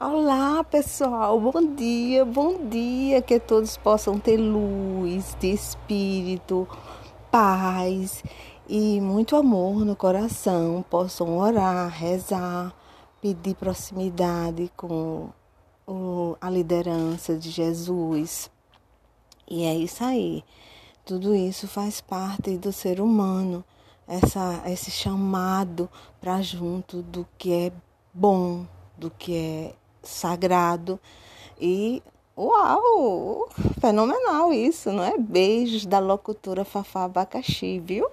Olá, pessoal. Bom dia, bom dia. Que todos possam ter luz de espírito, paz e muito amor no coração. Possam orar, rezar, pedir proximidade com a liderança de Jesus. E é isso aí. Tudo isso faz parte do ser humano. Essa, esse chamado para junto do que é bom, do que é sagrado. E uau! Fenomenal isso, não é? Beijos da locutora Fafá Abacaxi, viu?